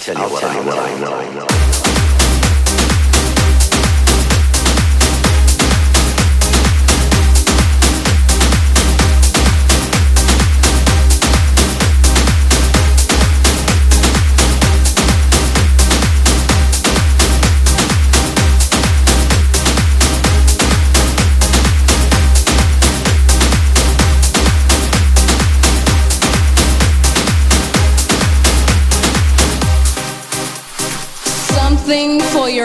tell you I'll what, tell I, you what I know. I know.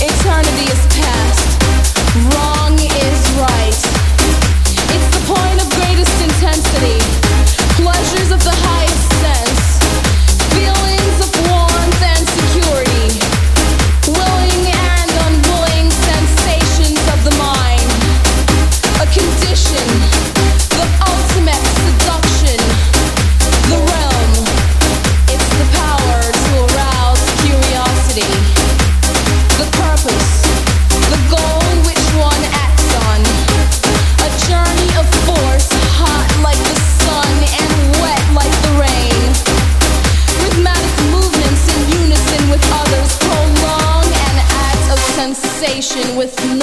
Eternity is past, wrong is right. It's the point of greatest intensity, pleasures of the highest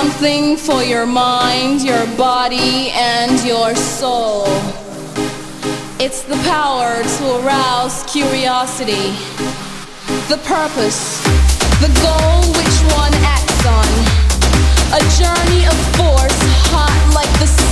Something for your mind, your body, and your soul. It's the power to arouse curiosity, the purpose, the goal which one acts on. A journey of force, hot like the sun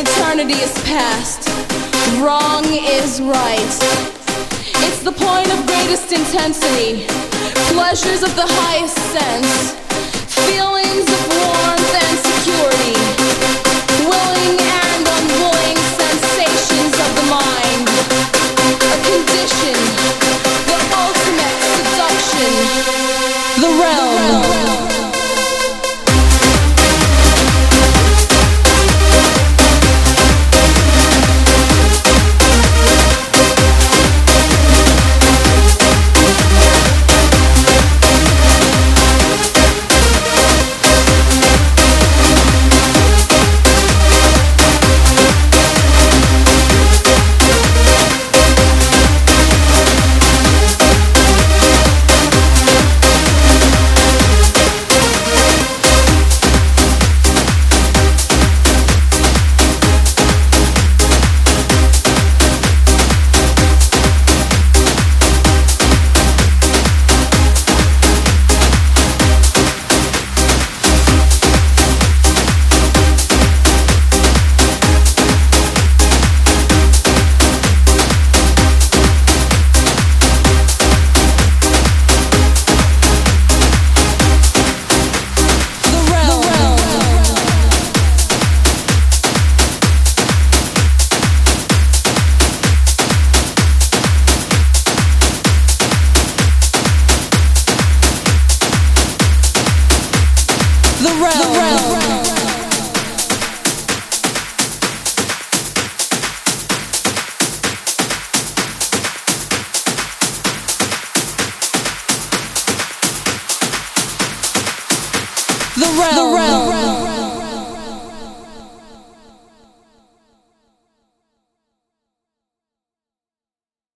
Eternity is past, wrong is right. It's the point of greatest intensity, pleasures of the highest sense, feelings of warmth The realm. The realm. The realm. The realm.